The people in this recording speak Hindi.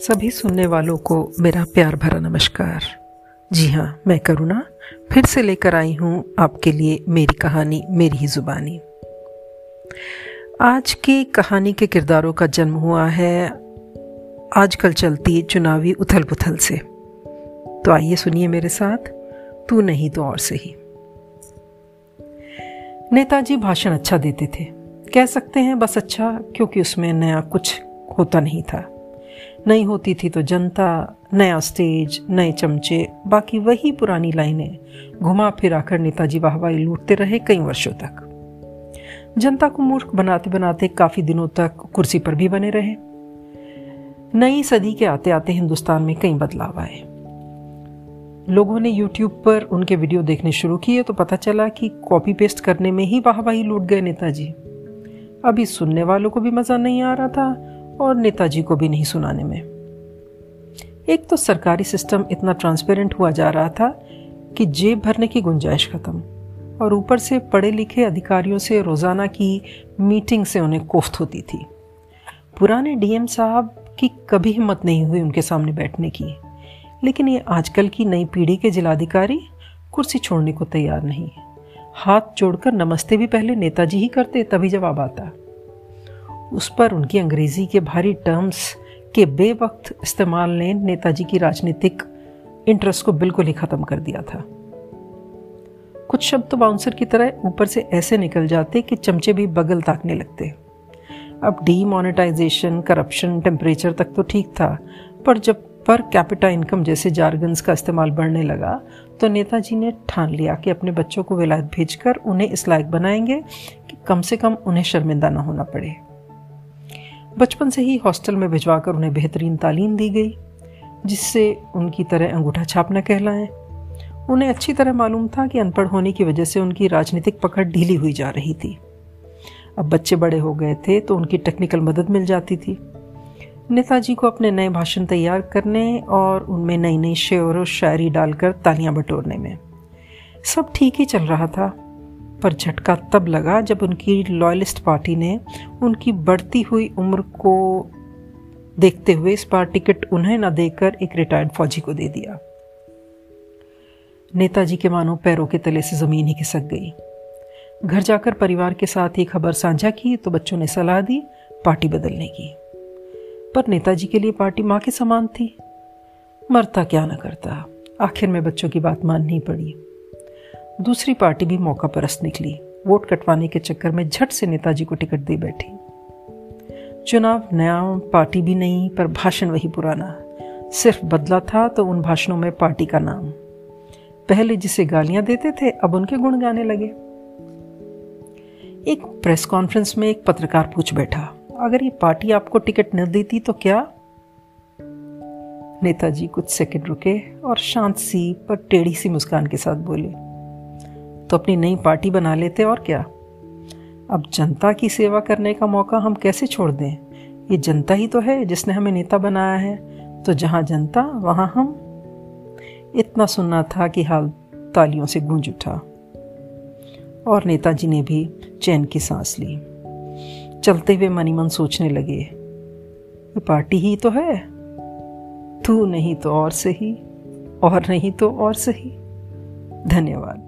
सभी सुनने वालों को मेरा प्यार भरा नमस्कार। जी हाँ मैं करुणा, फिर से लेकर आई हूँ आपके लिए मेरी कहानी, मेरी ही जुबानी। आज की कहानी के किरदारों का जन्म हुआ है। आजकल चलती चुनावी उथल पुथल से। तो आइए सुनिए मेरे साथ, तू नहीं तो और सही। नेताजी भाषण अच्छा देते थे। कह सकते हैं बस अच्छा क्योंकि उसमें नया कुछ होता नहीं था। नहीं होती थी तो जनता, नया स्टेज, नए चमचे, बाकी वही पुरानी लाइनें घुमा फिरा कर नेताजी वाहवाही लूटते रहे कई वर्षों तक। जनता को मूर्ख बनाते बनाते काफ़ी दिनों तक कुर्सी पर भी बने रहे। नई सदी के आते आते हिंदुस्तान में कई बदलाव आए। लोगों ने यूट्यूब पर उनके वीडियो देखने शुरू किए तो पता चला कि कॉपी पेस्ट करने में ही वाहवाही लूट गए नेताजी। अभी सुनने वालों को भी मज़ा नहीं आ रहा था। और नेताजी को भी नहीं सुनाने में। एक तो सरकारी सिस्टम इतना ट्रांसपेरेंट हुआ जा रहा था कि जेब भरने की गुंजाइश खत्म और ऊपर से पढ़े लिखे अधिकारियों से रोज़ाना की मीटिंग से उन्हें कोफ्त होती थी। पुराने डीएम साहब की कभी हिम्मत नहीं हुई उनके सामने बैठने की। लेकिन ये आजकल की नई पीढ़ी के जिलाधिकारी कुर्सी छोड़ने को तैयार नहीं। हाथ जोड़कर नमस्ते भी पहले नेताजी ही करते, तभी जवाब आता। उस पर उनकी अंग्रेज़ी के भारी टर्म्स के बेवक्त इस्तेमाल ने नेताजी की राजनीतिक इंटरेस्ट को बिल्कुल ही खत्म कर दिया था। कुछ शब्द तो बाउंसर की तरह ऊपर से ऐसे निकल जाते कि चमचे भी बगल ताकने लगते। अब डी डीमोनेटाइजेशन करप्शन टेम्परेचर तक तो ठीक था, पर जब पर कैपिटा इनकम जैसे जारगन्स का इस्तेमाल बढ़ने लगा तो नेताजी ने ठान लिया कि अपने बच्चों को विलायत भेजकर उन्हें इस लायक बनाएँगे कि कम से कम उन्हें शर्मिंदा ना होना पड़े। बचपन से ही हॉस्टल में भिजवाकर उन्हें बेहतरीन तालीम दी गई, जिससे उनकी तरह अंगूठा छाप न कहलाएँ। उन्हें अच्छी तरह मालूम था कि अनपढ़ होने की वजह से उनकी राजनीतिक पकड़ ढीली हुई जा रही थी। अब बच्चे बड़े हो गए थे तो उनकी टेक्निकल मदद मिल जाती थी। नेताजी को अपने नए भाषण तैयार करने और उनमें नई नई शेर और शायरी डालकर तालियाँ बटोरने में। सब ठीक ही चल रहा था। पर झटका तब लगा जब उनकी लॉयलिस्ट पार्टी ने उनकी बढ़ती हुई उम्र को देखते हुए इस बार टिकट उन्हें न देकर एक रिटायर्ड फौजी को दे दिया। नेताजी के मानो पैरों के तले से ज़मीन ही खिसक गई। घर जाकर परिवार के साथ ही खबर साझा की तो बच्चों ने सलाह दी पार्टी बदलने की। पर नेताजी के लिए पार्टी माँ के समान थी। मरता क्या न करता, आखिर में बच्चों की बात माननी पड़ी। दूसरी पार्टी भी मौका परस्त निकली। वोट कटवाने के चक्कर में झट से नेताजी को टिकट दे बैठी। चुनाव, नया पार्टी भी नहीं, पर भाषण वही पुराना। सिर्फ़ बदला था तो उन भाषणों में पार्टी का नाम। पहले जिसे गालियाँ देते थे, अब उनके गुण गाने लगे। एक प्रेस कॉन्फ्रेंस में एक पत्रकार पूछ बैठा, अगर ये पार्टी आपको टिकट न देती तो क्या? नेताजी कुछ सेकंड रुके और शांत सी पर टेढ़ी सी मुस्कान के साथ बोले तो अपनी नई पार्टी बना लेते और क्या? अब जनता की सेवा करने का मौका हम कैसे छोड़ दें? ये जनता ही तो है जिसने हमें नेता बनाया है। तो जहाँ जनता, वहाँ हम। इतना सुनना था कि हाल तालियों से गूंज उठा। और नेताजी ने भी चैन की सांस ली। चलते हुए मनी मन सोचने लगे, ये पार्टी ही तो है। तू नहीं तो और सही, और नहीं तो और सही। धन्यवाद।